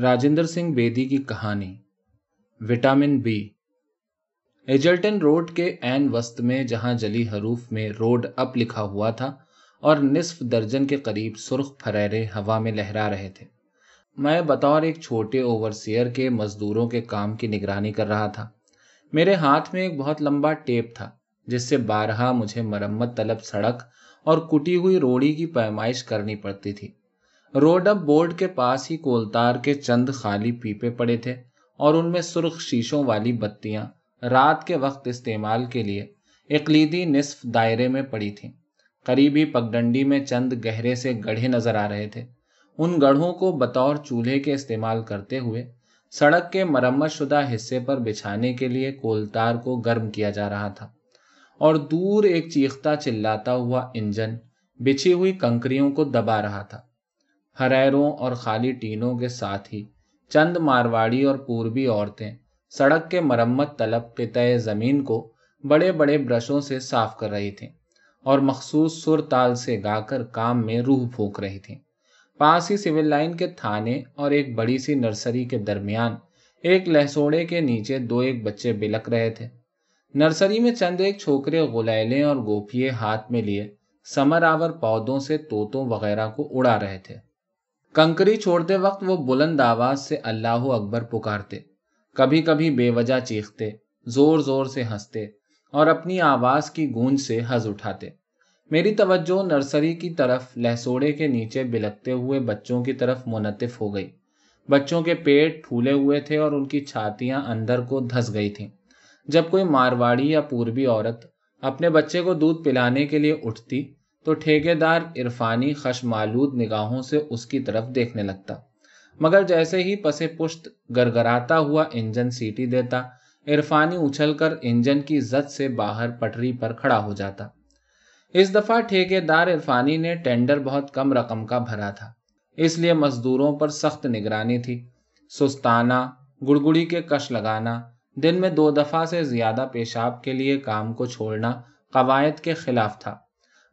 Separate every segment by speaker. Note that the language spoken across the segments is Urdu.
Speaker 1: راجندر سنگھ بیدی کی کہانی، وٹامن بی۔ ایجلٹن روڈ کے این وسط میں جہاں جلی حروف میں روڈ اپ لکھا ہوا تھا اور نصف درجن کے قریب سرخ پھریرے ہوا میں لہرا رہے تھے۔ میں بطور ایک چھوٹے اوورسیئر کے مزدوروں کے کام کی نگرانی کر رہا تھا۔ میرے ہاتھ میں ایک بہت لمبا ٹیپ تھا، جس سے بارہا مجھے مرمت طلب سڑک اور کٹی ہوئی روڑی کی پیمائش کرنی پڑتی تھی۔ روڈ اپ بورڈ کے پاس ہی کولتار کے چند خالی پیپے پڑے تھے اور ان میں سرخ شیشوں والی بتیاں رات کے وقت استعمال کے لیے اقلیدی نصف دائرے میں پڑی تھیں۔ قریبی پگڈنڈی میں چند گہرے سے گڑھے نظر آ رہے تھے۔ ان گڑھوں کو بطور چولہے کے استعمال کرتے ہوئے سڑک کے مرمت شدہ حصے پر بچھانے کے لیے کولتار کو گرم کیا جا رہا تھا اور دور ایک چیختا چلاتا ہوا انجن بچھی ہوئی کنکریوں کو دبا رہا تھا۔ ہریروں اور خالی ٹینوں کے ساتھ ہی چند مارواڑی اور پوربی عورتیں سڑک کے مرمت طلب قطع زمین کو بڑے بڑے برشوں سے صاف کر رہی تھیں اور مخصوص سر تال سے گا کر کام میں روح پھونک رہی تھیں۔ پاس ہی سول لائن کے تھانے اور ایک بڑی سی نرسری کے درمیان ایک لہسوڑے کے نیچے دو ایک بچے بلک رہے تھے۔ نرسری میں چند ایک چھوکرے غلیلے اور گوپیے ہاتھ میں لیے سمر آور پودوں سے توتوں وغیرہ کو اڑا رہے تھے۔ کنکری چھوڑتے وقت وہ بلند آواز سے اللہ اکبر پکارتے کبھی کبھی بے وجہ چیختے، زور زور سے ہنستے اور اپنی آواز کی گونج سے ہز اٹھاتے۔ میری توجہ نرسری کی طرف لہسوڑے کے نیچے بلکتے ہوئے بچوں کی طرف منتف ہو گئی۔ بچوں کے پیٹ پھولے ہوئے تھے اور ان کی چھاتیاں اندر کو دھس گئی تھیں۔ جب کوئی مارواڑی یا پوربی عورت اپنے بچے کو دودھ پلانے کے لیے اٹھتی تو ٹھیکے دار عرفانی خشمالود نگاہوں سے اس کی طرف دیکھنے لگتا۔ مگر جیسے ہی پسے پشت گرگراتا ہوا انجن سیٹی دیتا، عرفانی اچھل کر انجن کی زد سے باہر پٹری پر کھڑا ہو جاتا۔ اس دفعہ ٹھیکے دار عرفانی نے ٹینڈر بہت کم رقم کا بھرا تھا، اس لیے مزدوروں پر سخت نگرانی تھی۔ سستانا، گڑگڑی کے کش لگانا، دن میں دو دفعہ سے زیادہ پیشاب کے لیے کام کو چھوڑنا قواعد کے خلاف تھا۔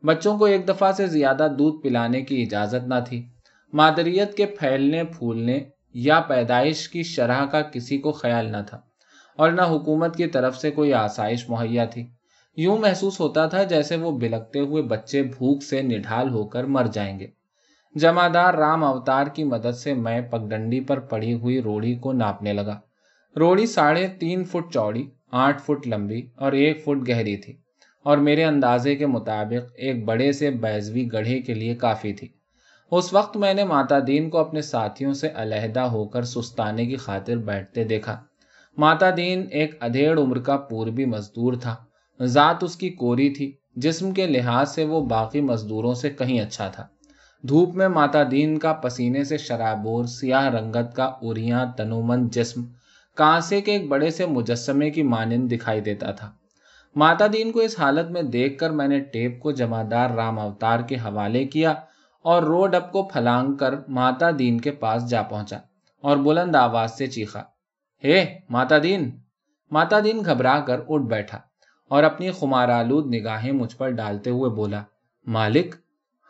Speaker 1: بچوں کو ایک دفعہ سے زیادہ دودھ پلانے کی اجازت نہ تھی۔ مادریت کے پھیلنے، پھولنے یا پیدائش کی شرح کا کسی کو خیال نہ تھا اور نہ حکومت کی طرف سے کوئی آسائش مہیا تھی۔ یوں محسوس ہوتا تھا جیسے وہ بلکتے ہوئے بچے بھوک سے نڈھال ہو کر مر جائیں گے۔ جمادار رام اوتار کی مدد سے میں پگڈنڈی پر پڑی ہوئی روڑی کو ناپنے لگا۔ روڑی ساڑھے تین فٹ چوڑی، آٹھ فٹ لمبی اور ایک فٹ گہری تھی۔ اور میرے اندازے کے مطابق ایک بڑے سے بیزوی گڑھے کے لیے کافی تھی۔ اس وقت میں نے ماتا دین کو اپنے ساتھیوں سے علیحدہ ہو کر سستانے کی خاطر بیٹھتے دیکھا۔ ماتا دین ایک ادھیڑ عمر کا پوربی مزدور تھا۔ ذات اس کی کوری تھی۔ جسم کے لحاظ سے وہ باقی مزدوروں سے کہیں اچھا تھا۔ دھوپ میں ماتا دین کا پسینے سے شرابور سیاہ رنگت کا اریاں تنومند جسم کانسے کے ایک بڑے سے مجسمے کی مانند دکھائی دیتا تھا۔ ماتا دین کو اس حالت میں دیکھ کر میں نے ٹیپ کو جمادار رام اوتار کے حوالے کیا اور روڈ اپ کو پھلانگ کر ماتا دین کے پاس جا پہنچا اور بلند آواز سے چیخا ہے hey, ماتا دین! ماتا دین گھبرا کر اٹھ بیٹھا اور اپنی خمار آلود نگاہیں مجھ پر ڈالتے ہوئے بولا مالک؟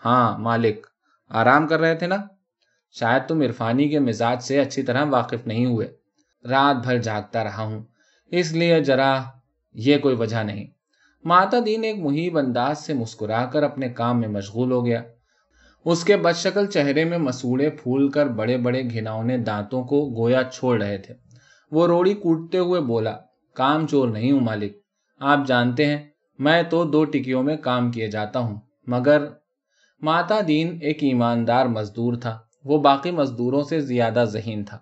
Speaker 1: ہاں مالک۔ آرام کر رہے تھے نا؟ شاید تم عرفانی کے مزاج سے اچھی طرح واقف نہیں ہوئے۔ رات بھر جاگتا رہا ہوں اس لیے ذرا یہ کوئی وجہ نہیں۔ ماتا دین ایک محیب انداز سے مسکرا کر اپنے کام میں مشغول ہو گیا۔ اس کے بد شکل چہرے میں مسوڑے پھول کر بڑے بڑے گھناؤنے دانتوں کو گویا چھوڑ رہے تھے۔ وہ روڑی کوٹتے ہوئے بولا، کام چور نہیں ہوں مالک۔ آپ جانتے ہیں، میں تو دو ٹکیوں میں کام کیے جاتا ہوں، مگر ماتا دین ایک ایماندار مزدور تھا۔ وہ باقی مزدوروں سے زیادہ ذہین تھا۔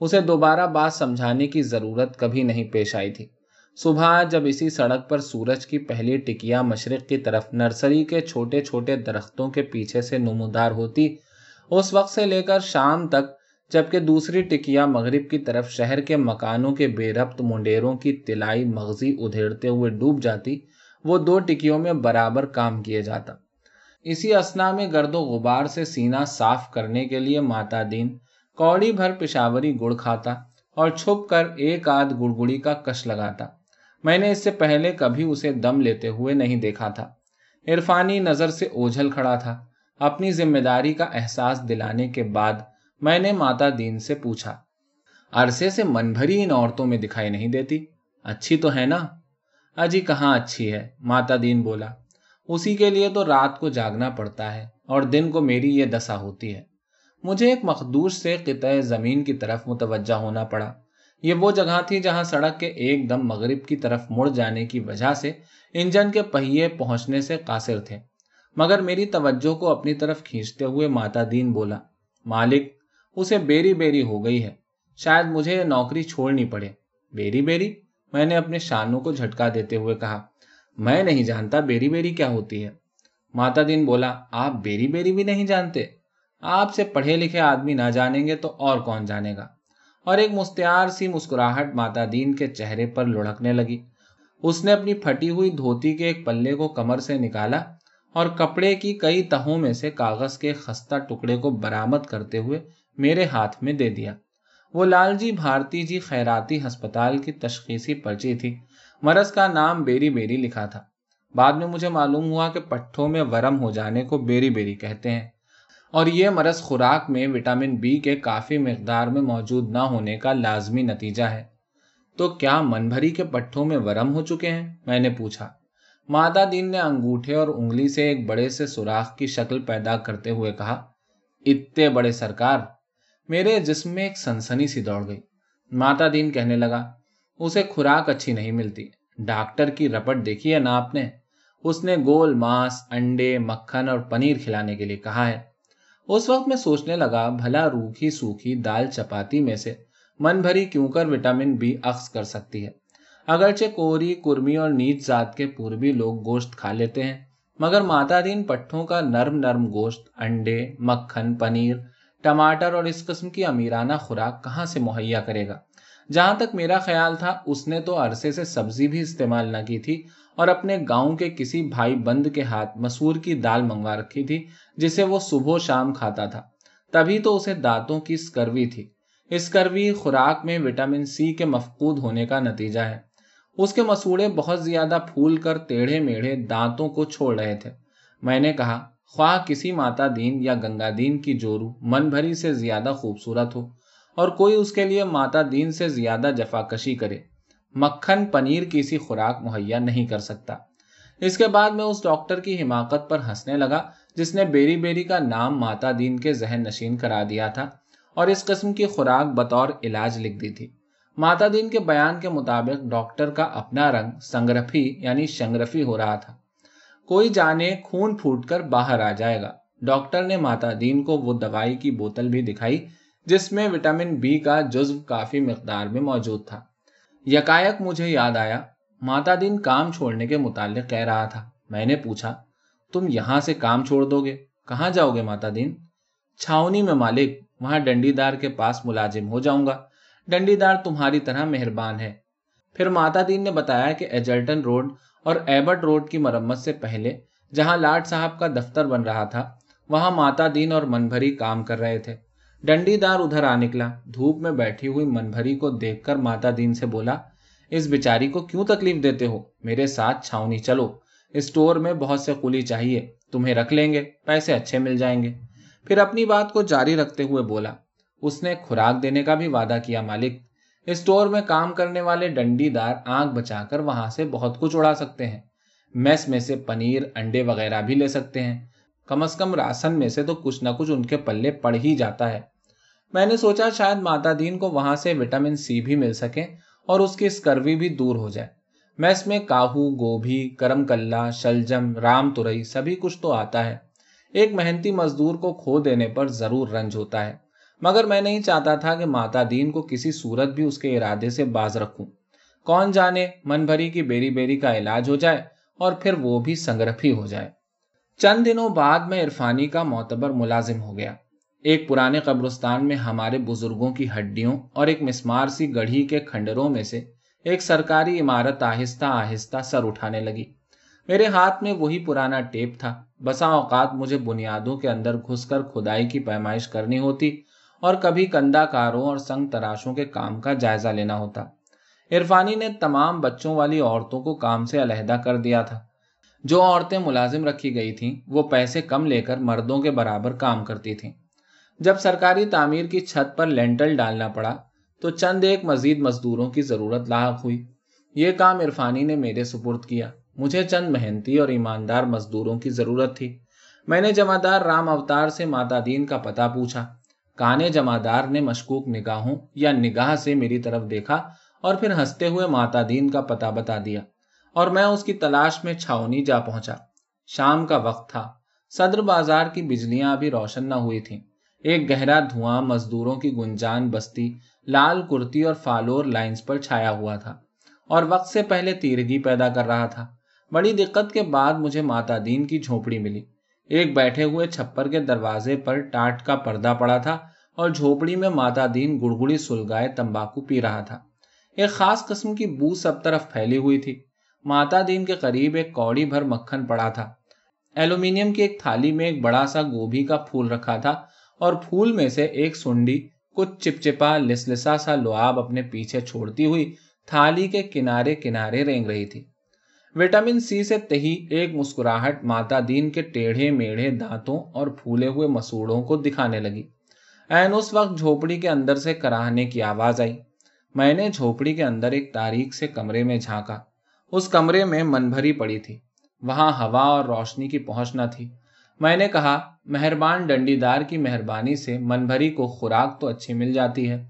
Speaker 1: اسے دوبارہ بات سمجھانے کی ضرورت کبھی نہیں پیش آئی تھی۔ صبح جب اسی سڑک پر سورج کی پہلی ٹکیا مشرق کی طرف نرسری کے چھوٹے چھوٹے درختوں کے پیچھے سے نمودار ہوتی، اس وقت سے لے کر شام تک، جبکہ دوسری ٹکیا مغرب کی طرف شہر کے مکانوں کے بے ربط منڈیروں کی تلائی مغزی ادھیڑتے ہوئے ڈوب جاتی، وہ دو ٹکیوں میں برابر کام کیے جاتا۔ اسی اسنا میں گرد و غبار سے سینا صاف کرنے کے لیے ماتا دین کوڑی بھر پشاوری گڑ کھاتا اور چھپ کر ایک آدھ گڑگڑی کا کش لگاتا۔ میں نے اس سے پہلے کبھی اسے دم لیتے ہوئے نہیں دیکھا تھا۔ عرفانی نظر سے اوجھل کھڑا تھا۔ اپنی ذمہ داری کا احساس دلانے کے بعد میں نے ماتا دین سے پوچھا، عرصے سے من بھری ان عورتوں میں دکھائی نہیں دیتی؟ اچھی تو ہے نا؟ اجی کہاں اچھی ہے؟ ماتا دین بولا، اسی کے لیے تو رات کو جاگنا پڑتا ہے اور دن کو میری یہ دسا ہوتی ہے۔ مجھے ایک مخدوش سے قطع زمین کی طرف متوجہ ہونا پڑا۔ یہ وہ جگہ تھی جہاں سڑک کے ایک دم مغرب کی طرف مڑ جانے کی وجہ سے انجن کے پہیے پہنچنے سے قاصر تھے۔ مگر میری توجہ کو اپنی طرف کھینچتے ہوئے ماتا دین بولا، مالک، اسے بیری بیری ہو گئی ہے۔ شاید مجھے یہ نوکری چھوڑنی پڑے۔ بیری بیری؟ میں نے اپنے شانوں کو جھٹکا دیتے ہوئے کہا، میں نہیں جانتا بیری بیری کیا ہوتی ہے۔ ماتا دین بولا، آپ بیری بیری بھی نہیں جانتے۔ آپ سے پڑھے لکھے آدمی نہ جانیں گے تو اور کون جانے گا؟ اور ایک مستعار سی مسکراہٹ ماتا دین کے چہرے پر لڑکنے لگی۔ اس نے اپنی پھٹی ہوئی دھوتی کے ایک پلے کو کمر سے نکالا اور کپڑے کی کئی تہوں میں سے کاغذ کے خستہ ٹکڑے کو برامد کرتے ہوئے میرے ہاتھ میں دے دیا۔ وہ لال جی بھارتی جی خیراتی ہسپتال کی تشخیصی پرچی تھی۔ مرض کا نام بیری بیری لکھا تھا۔ بعد میں مجھے معلوم ہوا کہ پٹھوں میں ورم ہو جانے کو بیری بیری کہتے ہیں۔ اور یہ مرض خوراک میں وٹامن بی کے کافی مقدار میں موجود نہ ہونے کا لازمی نتیجہ ہے۔ تو کیا من بھری کے پٹھوں میں ورم ہو چکے ہیں؟ میں نے پوچھا۔ مادا دین نے انگوٹھے اور انگلی سے ایک بڑے سے سوراخ کی شکل پیدا کرتے ہوئے کہا اتنے بڑے سرکار، میرے جسم میں ایک سنسنی سی دوڑ گئی ماتا دین کہنے لگا، اسے خوراک اچھی نہیں ملتی۔ ڈاکٹر کی رپٹ دیکھی ہے نا آپ نے؟ اس نے گول، ماس، انڈے، مکھن اور پنیر کھلانے کے لیے کہا ہے۔ اس وقت میں سوچنے لگا، بھلا روکھی سوکھی دال چپاتی میں سے من بھری کیوں کر وٹامن بی اخذ کر سکتی ہے۔ اگرچہ کوری، کرمی اور نیچ ذات کے پوربی لوگ گوشت کھا لیتے ہیں، مگر ماتا دین پٹھوں کا نرم نرم گوشت، انڈے، مکھن، پنیر، ٹماٹر اور اس قسم کی امیرانہ خوراک کہاں سے مہیا کرے گا؟ جہاں تک میرا خیال تھا، اس نے تو عرصے سے سبزی بھی استعمال نہ کی تھی اور اپنے گاؤں کے کسی بھائی بند کے ہاتھ مسور کی دال منگوا رکھی تھی، جسے وہ صبح شام کھاتا تھا۔ تبھی تو اسے دانتوں کی اسکروی تھی۔ اسکروی خوراک میں وٹامن سی کے مفقود ہونے کا نتیجہ ہے۔ اس کے مسوڑے بہت زیادہ پھول کر ٹیڑھے میڑھے دانتوں کو چھوڑ رہے تھے۔ میں نے کہا، خواہ کسی ماتا دین یا گنگا دین کی جورو من بھری سے زیادہ خوبصورت ہو، اور کوئی اس کے لیے ماتا دین سے زیادہ جفا کشی کرے۔ مکھن پنیر کی سی خوراک مہیا نہیں کر سکتا۔ اس کے بعد میں اس ڈاکٹر کی حماقت پر ہنسنے لگا، جس نے بیری بیری کا نام ماتا دین کے ذہن نشین کرا دیا تھا اور اس قسم کی خوراک بطور علاج لکھ دی تھی۔ ماتا دین کے بیان کے مطابق ڈاکٹر کا اپنا رنگ سنگرفی یعنی شنگرفی ہو رہا تھا۔ کوئی جانے خون پھوٹ کر باہر آ جائے گا۔ ڈاکٹر نے ماتا دین کو وہ دوائی کی بوتل بھی دکھائی، جس میں وٹامن بی کا جزو کافی مقدار میں موجود تھا۔ یکایک مجھے یاد آیا، ماتا دین کام چھوڑنے کے متعلق کہہ رہا تھا۔ میں نے پوچھا، تم یہاں سے کام چھوڑ دو گے؟ کہاں جاؤ گے ماتا دین چھاونی میں مالک، وہاں ڈنڈی دار کے پاس ملازم ہو جاؤں گا۔ ڈنڈی دار تمہاری طرح مہربان ہے۔ پھر ماتا دین نے بتایا کہ ایجلٹن روڈ اور ایبٹ روڈ کی مرمت سے پہلے، جہاں لاٹ صاحب کا دفتر بن رہا تھا، وہاں ماتا دین اور منبھری کام کر رہے تھے۔ ڈنڈی دار ادھر آ نکلا۔ دھوپ میں بیٹھی ہوئی من بھری کو دیکھ کر ماتا دین سے بولا، اس بیچاری کو کیوں تکلیف دیتے ہو؟ میرے ساتھ چھاونی چلو۔ اسٹور میں بہت سے کلی چاہیے، تمہیں رکھ لیں گے، پیسے اچھے مل جائیں گے پھر اپنی بات کو جاری رکھتے ہوئے بولا۔ اس نے خوراک دینے کا بھی وعدہ کیا مالک۔ اسٹور میں کام کرنے والے ڈنڈی دار آنکھ بچا کر وہاں سے بہت کچھ اڑا سکتے ہیں۔ میس میں سے پنیر، انڈے وغیرہ بھی لے سکتے ہیں۔ کم از کم راسن میں سے تو کچھ نہ کچھ ان کے پلے پڑ ہی جاتا ہے۔ میں نے سوچا شاید ماتا دین کو وہاں سے وٹامن سی بھی مل سکے اور اس کی اسکروی بھی دور ہو جائے۔ میں اس میں کاہو، گوبھی، کرم کلا شلجم، رام ترئی سبھی کچھ تو آتا ہے۔ ایک محنتی مزدور کو کھو دینے پر ضرور رنج ہوتا ہے۔ مگر میں نہیں چاہتا تھا کہ ماتا دین کو کسی صورت بھی اس کے ارادے سے باز رکھوں۔ کون جانے، من بھری کی بیری بیری کا علاج ہو جائے اور پھر وہ بھی سنگرفی ہو جائے۔ چند دنوں بعد میں عرفانی کا معتبر ملازم ہو گیا۔ ایک پرانے قبرستان میں ہمارے بزرگوں کی ہڈیوں اور ایک مسمار سی گڑھی کے کھنڈروں میں سے ایک سرکاری عمارت آہستہ آہستہ سر اٹھانے لگی۔ میرے ہاتھ میں وہی پرانا ٹیپ تھا۔ بسا اوقات مجھے بنیادوں کے اندر گھس کر کھدائی کی پیمائش کرنی ہوتی اور کبھی کندہ کاروں اور سنگ تراشوں کے کام کا جائزہ لینا ہوتا۔ عرفانی نے تمام بچوں والی عورتوں کو کام سے علیحدہ کر دیا تھا۔ جو عورتیں ملازم رکھی گئی تھیں، وہ پیسے کم لے کر مردوں کے برابر کام کرتی تھیں۔ جب سرکاری تعمیر کی چھت پر لینٹل ڈالنا پڑا، تو چند ایک مزید مزدوروں کی ضرورت لاحق ہوئی۔ یہ کام عرفانی نے میرے سپرد کیا۔ مجھے چند محنتی اور ایماندار مزدوروں کی ضرورت تھی۔ میں نے جمادار رام اوتار سے ماتا دین کا پتہ پوچھا۔ کانے جمادار نے مشکوک نگاہوں یا نگاہ سے میری طرف دیکھا اور پھر ہنستے ہوئے ماتا دین کا پتہ بتا دیا۔ اور میں اس کی تلاش میں چھاونی جا پہنچا۔ شام کا وقت تھا۔ صدر بازار کی بجلیاں ابھی روشن نہ ہوئی تھیں۔ ایک گہرا دھواں مزدوروں کی گنجان بستی، لال کرتی اور فالور لائنز پر چھایا ہوا تھا۔ اور وقت سے پہلے تیرگی پیدا کر رہا تھا۔ بڑی دقت کے بعد مجھے ماتا دین کی جھونپڑی ملی۔ ایک بیٹھے ہوئے چھپر کے دروازے پر ٹاٹ کا پردہ پڑا تھا اور جھوپڑی میں ماتا دین گڑگڑی سلگائے تمباکو پی رہا تھا۔ ایک خاص قسم کی بو سب طرف پھیلی ہوئی تھی۔ ماتا دین کے قریب ایک کوڑی بھر مکھن پڑا تھا۔ ایلومینیم کی ایک تھالی میں ایک بڑا سا گوبھی کا پھول رکھا تھا اور پھول میں سے ایک سنڈی کچھ چپچپا لسلسا سا لواب اپنے پیچھے چھوڑتی ہوئی تھالی کے کنارے کنارے رینگ رہی تھی۔ وٹامن سی سے تہی ایک مسکراہٹ ماتا دین کے ٹیڑھے میڑھے دانتوں اور پھولے ہوئے مسوڑوں کو دکھانے لگی۔ این اس وقت جھوپڑی کے اندر سے کراہنے کی آواز آئی۔ میں نے جھوپڑی کے اندر ایک تاریخ سے کمرے میں جھانکا۔ اس کمرے میں من بھری پڑی تھی۔ وہاں ہوا اور روشنی کی پہنچ نہ تھی۔ میں نے کہا، مہربان ڈنڈی دار کی مہربانی سے من بھری کو خوراک تو اچھی مل جاتی ہے۔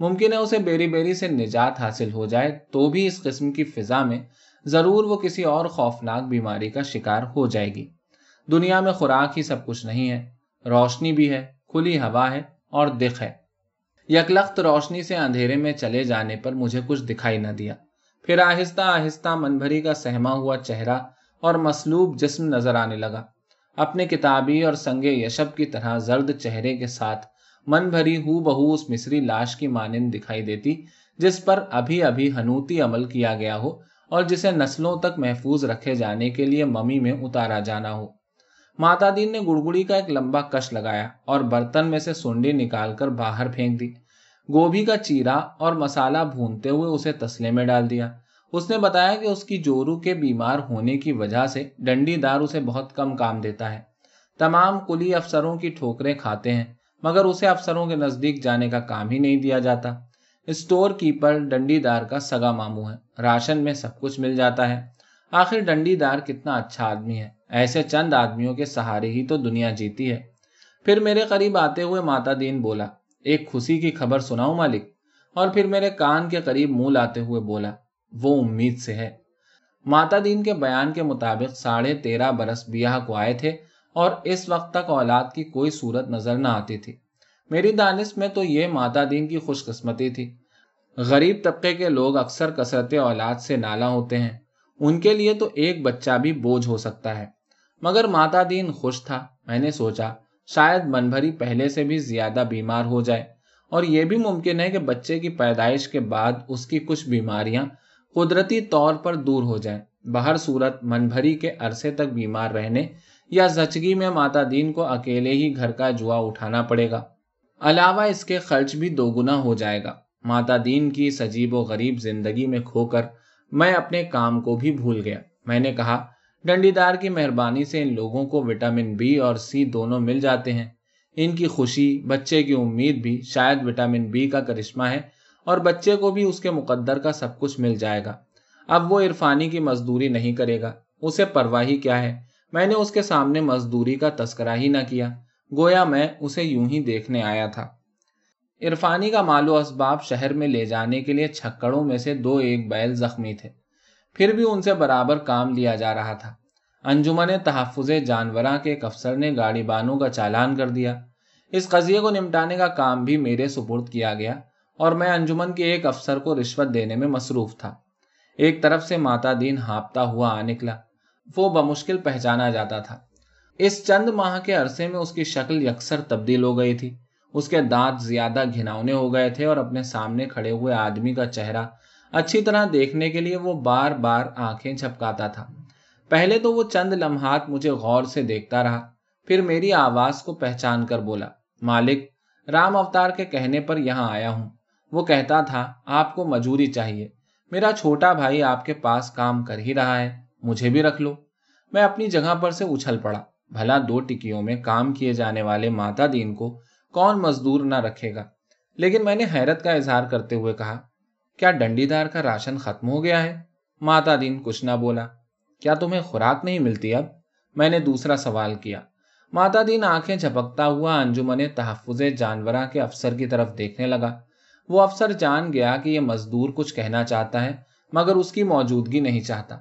Speaker 1: ممکن ہے اسے بیری بیری سے نجات حاصل ہو جائے، تو بھی اس قسم کی فضا میں ضرور وہ کسی اور خوفناک بیماری کا شکار ہو جائے گی۔ دنیا میں خوراک ہی سب کچھ نہیں ہے۔ روشنی بھی ہے، کھلی ہوا ہے اور دکھ ہے۔ یکلخت روشنی سے اندھیرے میں چلے جانے پر مجھے کچھ دکھائی نہ دیا۔ پھر آہستہ آہستہ من بھری کا سہما ہوا چہرہ اور مسلوب جسم نظر آنے لگا۔ اپنے کتابی اور سنگ یشب کی طرح زرد چہرے کے ساتھ من بھری ہو بہو اس مصری لاش کی مانند دکھائی دیتی، جس پر ابھی ابھی ہنوتی عمل کیا گیا ہو اور جسے نسلوں تک محفوظ رکھے جانے کے لیے ممی میں اتارا جانا ہو۔ ماتا دین نے گڑگڑی کا ایک لمبا کش لگایا اور برتن میں سے سنڈی نکال کر باہر پھینک دی۔ گوبھی کا چیرا اور مسالہ بھونتے ہوئے اسے تسلے میں ڈال دیا۔ اس نے بتایا کہ اس کی جورو کے بیمار ہونے کی وجہ سے ڈنڈی دار اسے بہت کم کام دیتا ہے۔ تمام کلی افسروں کی ٹھوکریں کھاتے ہیں، مگر اسے افسروں کے نزدیک جانے کا کام ہی نہیں دیا جاتا۔ اسٹور کیپر ڈنڈی دار کا سگا مامو ہے راشن میں سب کچھ مل جاتا ہے۔ آخر ڈنڈی دار کتنا اچھا آدمی ہے، ایسے چند آدمیوں کے سہارے ہی تو دنیا جیتی ہے۔ پھر میرے قریب آتے ہوئے ماتا دین بولا ایک خوشی کی خبر سناؤ مالک۔ اور پھر میرے کان کے قریب منہ لاتے ہوئے بولا، وہ امید سے ہے۔ ماتا دین کے بیان کے مطابق ساڑھے تیرہ برس بیاہ کو آئے تھے اور اس وقت تک اولاد کی کوئی صورت نظر نہ آتی تھی۔ میری دانش میں تو یہ ماتا دین کی خوش قسمتی تھی۔ غریب طبقے کے لوگ اکثر کثرت اولاد سے نالا ہوتے ہیں۔ ان کے لیے تو ایک بچہ بھی بوجھ ہو سکتا ہے۔ مگر ماتا دین خوش تھا، میں نے سوچا شاید من بھری پہلے سے بھی زیادہ بیمار ہو جائے۔ اور یہ بھی ممکن ہے کہ بچے کی پیدائش کے بعد اس کی کچھ بیماریاں قدرتی طور پر دور ہو جائیں۔ بہر صورت من بھری کے عرصے تک بیمار رہنے یا زچگی میں ماتا دین کو اکیلے ہی گھر کا جوا اٹھانا پڑے گا۔ علاوہ اس کے خرچ بھی دوگنا ہو جائے گا۔ ماتا دین کی سجیب و غریب زندگی میں کھو کر میں اپنے کام کو بھی بھول گیا۔ میں نے کہا ڈنڈی دار کی مہربانی سے ان لوگوں کو وٹامن بی اور سی دونوں مل جاتے ہیں۔ ان کی خوشی، بچے کی امید بھی شاید وٹامن بی کا کرشمہ ہے اور بچے کو بھی اس کے مقدر کا سب کچھ مل جائے گا۔ اب وہ عرفانی کی مزدوری نہیں کرے گا۔ اسے پرواہی کیا ہے؟ میں نے اس کے سامنے مزدوری کا تذکرہ ہی نہ کیا۔ گویا میں اسے یوں ہی دیکھنے آیا تھا۔ عرفانی کا مال و اسباب شہر میں لے جانے کے لیے چھکڑوں میں سے دو ایک بیل زخمی تھے۔ پھر بھی ان سے برابر کام لیا جا رہا تھا۔ انجمن تحفظ جانوراں کے ایک افسر نے گاڑی بانوں کا چالان کر دیا۔ اس قضیے کو نمٹانے کا کام بھی میرے سپرد کیا گیا اور میں انجمن کے ایک افسر کو رشوت دینے میں مصروف تھا۔ ایک طرف سے ماتا دین ہاپتا ہوا آ نکلا۔ وہ بمشکل پہچانا جاتا تھا۔ اس چند ماہ کے عرصے میں اس کی شکل یکسر تبدیل ہو گئی تھی۔ اس کے دانت زیادہ گھناؤنے ہو گئے تھے اور اپنے سامنے کھڑے ہوئے آدمی کا چہرہ اچھی طرح دیکھنے کے لیے وہ بار بار آنکھیں چھپکاتا تھا۔ پہلے تو وہ چند لمحات مجھے غور سے دیکھتا رہا، پھر میری آواز کو پہچان کر بولا، مالک، رام اوتار کے کہنے پر یہاں آیا ہوں۔ وہ کہتا تھا، آپ کو مجوری چاہیے۔ میرا چھوٹا بھائی آپ کے پاس کام کر ہی رہا ہے، مجھے بھی رکھ لو۔ میں اپنی جگہ پر سے اچھل پڑا۔ بھلا دو ٹکیوں میں کام کیے جانے والے ماتا دین کو کون مزدور نہ رکھے گا؟ لیکن میں نے حیرت کا اظہار کرتے ہوئے کہا کیا ڈنڈی دار کا راشن ختم ہو گیا ہے؟ ماتا دین کچھ نہ بولا۔ کیا تمہیں خوراک نہیں ملتی اب؟ میں نے دوسرا سوال کیا۔ ماتا دین آنکھیں جھپکتا ہوا انجمن تحفظ جانوراں کے افسر کی طرف دیکھنے لگا۔ وہ افسر جان گیا کہ یہ مزدور کچھ کہنا چاہتا ہے، مگر اس کی موجودگی نہیں چاہتا۔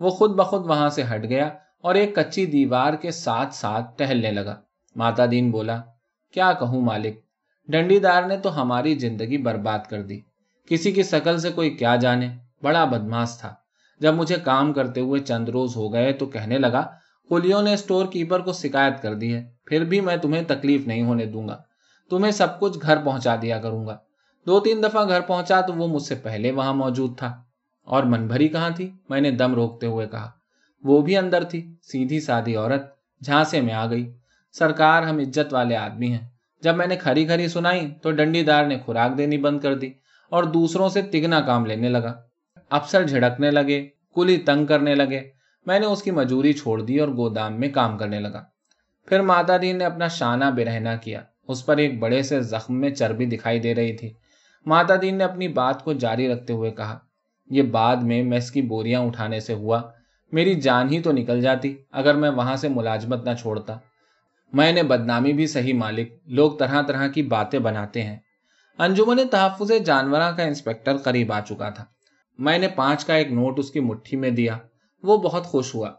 Speaker 1: وہ خود بخود وہاں سے ہٹ گیا اور ایک کچی دیوار کے ساتھ ساتھ ٹہلنے لگا۔ ماتا دین بولا، کیا کہوں مالک؟ ڈنڈی دار نے تو ہماری زندگی برباد کر دی۔ کسی کی شکل سے کوئی کیا جانے؟ بڑا بدماس تھا۔ جب مجھے کام کرتے ہوئے چند روز ہو گئے تو کہنے لگا کولیوں نے اسٹور کیپر کو شکایت کر دی ہے، پھر بھی میں تمہیں تکلیف نہیں ہونے دوں گا۔ تمہیں سب کچھ گھر پہنچا دیا کروں گا۔ دو تین دفعہ گھر پہنچا تو وہ مجھ سے پہلے وہاں موجود تھا۔ اور من بھری کہاں تھی؟ میں نے دم روکتے ہوئے کہا۔ وہ بھی اندر تھی، سیدھی سادھی عورت، جھانسے میں آ گئی۔ سرکار ہم عزت والے آدمی ہیں۔ جب میں نے کھری کھری سنائی تو ڈنڈی دار نے خوراک دینی بند کر دی۔ اور دوسروں سے تگنا کام لینے لگا۔ افسر جھڑکنے لگے، کلی تنگ کرنے لگے۔ میں نے اس کی مجوری چھوڑ دی اور گودام میں کام کرنے لگا۔ پھر ماتا دین نے اپنا شانہ بے رہنا کیا۔ اس پر ایک بڑے سے زخم میں چربی دکھائی دے رہی تھی۔ ماتا دین نے اپنی بات کو جاری رکھتے ہوئے کہا، یہ بعد میں میس کی بوریاں اٹھانے سے ہوا۔ میری جان ہی تو نکل جاتی، اگر میں وہاں سے ملازمت نہ چھوڑتا۔ میں نے بدنامی بھی صحیح مالک، لوگ طرح طرح کی باتیں بناتے ہیں۔ انجمن تحفظ جانوراں کا انسپیکٹر قریب آ چکا تھا۔ میں نے پانچ کا ایک نوٹ اس کی مٹھی میں دیا۔ وہ بہت خوش ہوا۔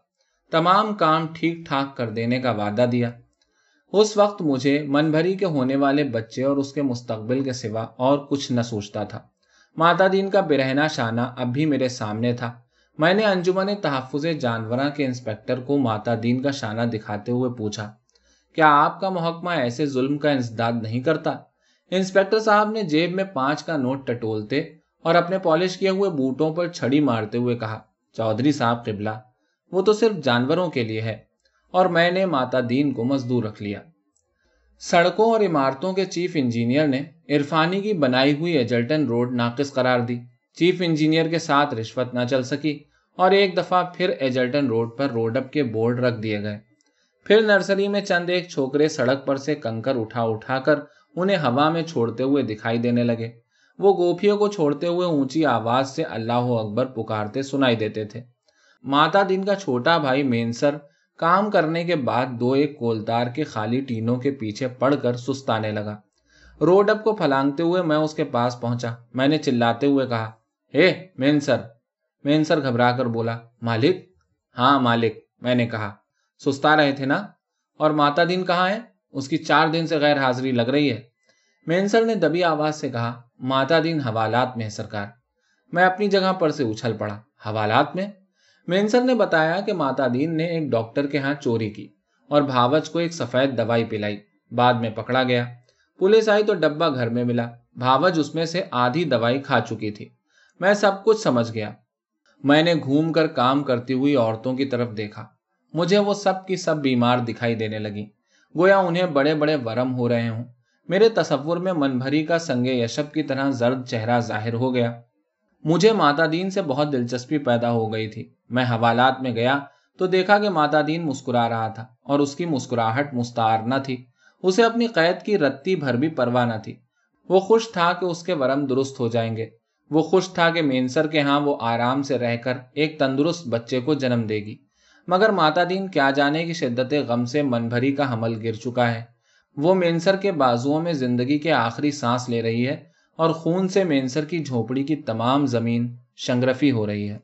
Speaker 1: تمام کام ٹھیک ٹھاک کر دینے کا وعدہ دیا۔ اس وقت مجھے من بھری کے ہونے والے بچے اور اس کے مستقبل کے سوا اور کچھ نہ سوچتا تھا۔ ماتا دین کا برہنا شانہ اب بھی میرے سامنے تھا۔ میں نے انجمن تحفظ جانوراں کے انسپیکٹر کو ماتا دین کا شانہ دکھاتے ہوئے پوچھا، کیا آپ کا محکمہ ایسے ظلم کا انسداد نہیں کرتا؟ انسپیکٹر صاحب نے جیب میں پانچ کا نوٹ ٹٹولتے اور اپنے پالش کیے ہوئے بوٹوں پر چھڑی مارتے ہوئے کہا، چودھری صاحب قبلہ، وہ تو صرف جانوروں کے لیے ہے اور میں نے ماتا دین کو مزدور رکھ لیا. سڑکوں اور عمارتوں کے چیف انجینئر نے عرفانی کی بنائی ہوئی ایجلٹن روڈ ناقص قرار دی۔ چیف انجینئر کے ساتھ رشوت نہ چل سکی اور ایک دفعہ پھر ایجلٹن روڈ پر روڈ اپ کے بورڈ رکھ دیے گئے۔ پھر نرسری میں چند ایک چھوکرے سڑک پر سے کنکر اٹھا اٹھا کر انہیں ہوا میں چھوڑتے ہوئے دکھائی دینے لگے۔ وہ گوپھیوں کو چھوڑتے ہوئے اونچی آواز سے اللہ اکبر پکارتے سنائی دیتے تھے۔ ماتا دن کا چھوٹا بھائی مینسر کام کرنے کے بعد دو ایک کولتار کے خالی ٹینوں کے پیچھے پڑ کر سستانے لگا۔ روڈ اپ کو پھلانگتے ہوئے میں اس کے پاس پہنچا۔ میں نے چلاتے ہوئے کہا، ہے، مینسر! مینسر گھبرا کر بولا، مالک؟ ہاں مالک، میں نے کہا۔ سستا رہے تھے نا؟ اور ماتا دن کہاں ہے؟ اس کی چار دن سے غیر حاضری لگ رہی ہے۔ مینسر نے دبی آواز سے کہا، ماتا دن حوالات میں ہے سرکار۔ میں اپنی جگہ پر سے اچھل پڑا۔ حوالات میں؟ مینسر نے بتایا کہ ماتا دین نے ایک ڈاکٹر کے ہاں چوری کی اور بھاوچ کو ایک سفید دوائی پلائی۔ بعد میں پکڑا گیا۔ پولیس آئی تو ڈبا گھر میں ملا۔ بھاوج اس میں سے آدھی دوائی کھا چکی تھی۔ میں سب کچھ سمجھ گیا۔ میں نے گھوم کر کام کرتی ہوئی عورتوں کی طرف دیکھا۔ مجھے وہ سب کی سب بیمار دکھائی دینے لگی گویا انہیں بڑے بڑے ورم ہو رہے ہوں۔ میرے تصور میں من بھری کا سنگ یشب کی طرح زرد چہرہ ظاہر ہو گیا۔ مجھے ماتا دین سے بہت دلچسپی پیدا ہو گئی تھی۔ میں حوالات میں گیا تو دیکھا کہ ماتا دین مسکرا رہا تھا اور اس کی مسکراہٹ مستعار نہ تھی۔ اسے اپنی قید کی رتی بھر بھی پرواہ نہ تھی۔ وہ خوش تھا کہ اس کے ورم درست ہو جائیں گے۔ وہ خوش تھا کہ مینسر کے ہاں وہ آرام سے رہ کر ایک تندرست بچے کو جنم دے گی۔ مگر ماتا دین کیا جانے کی شدت غم سے من بھری کا حمل گر چکا ہے۔ وہ مینسر کے بازوؤں میں زندگی کے آخری سانس لے رہی ہے اور خون سے مینسر کی جھونپڑی کی تمام زمین شنگرفی ہو رہی ہے۔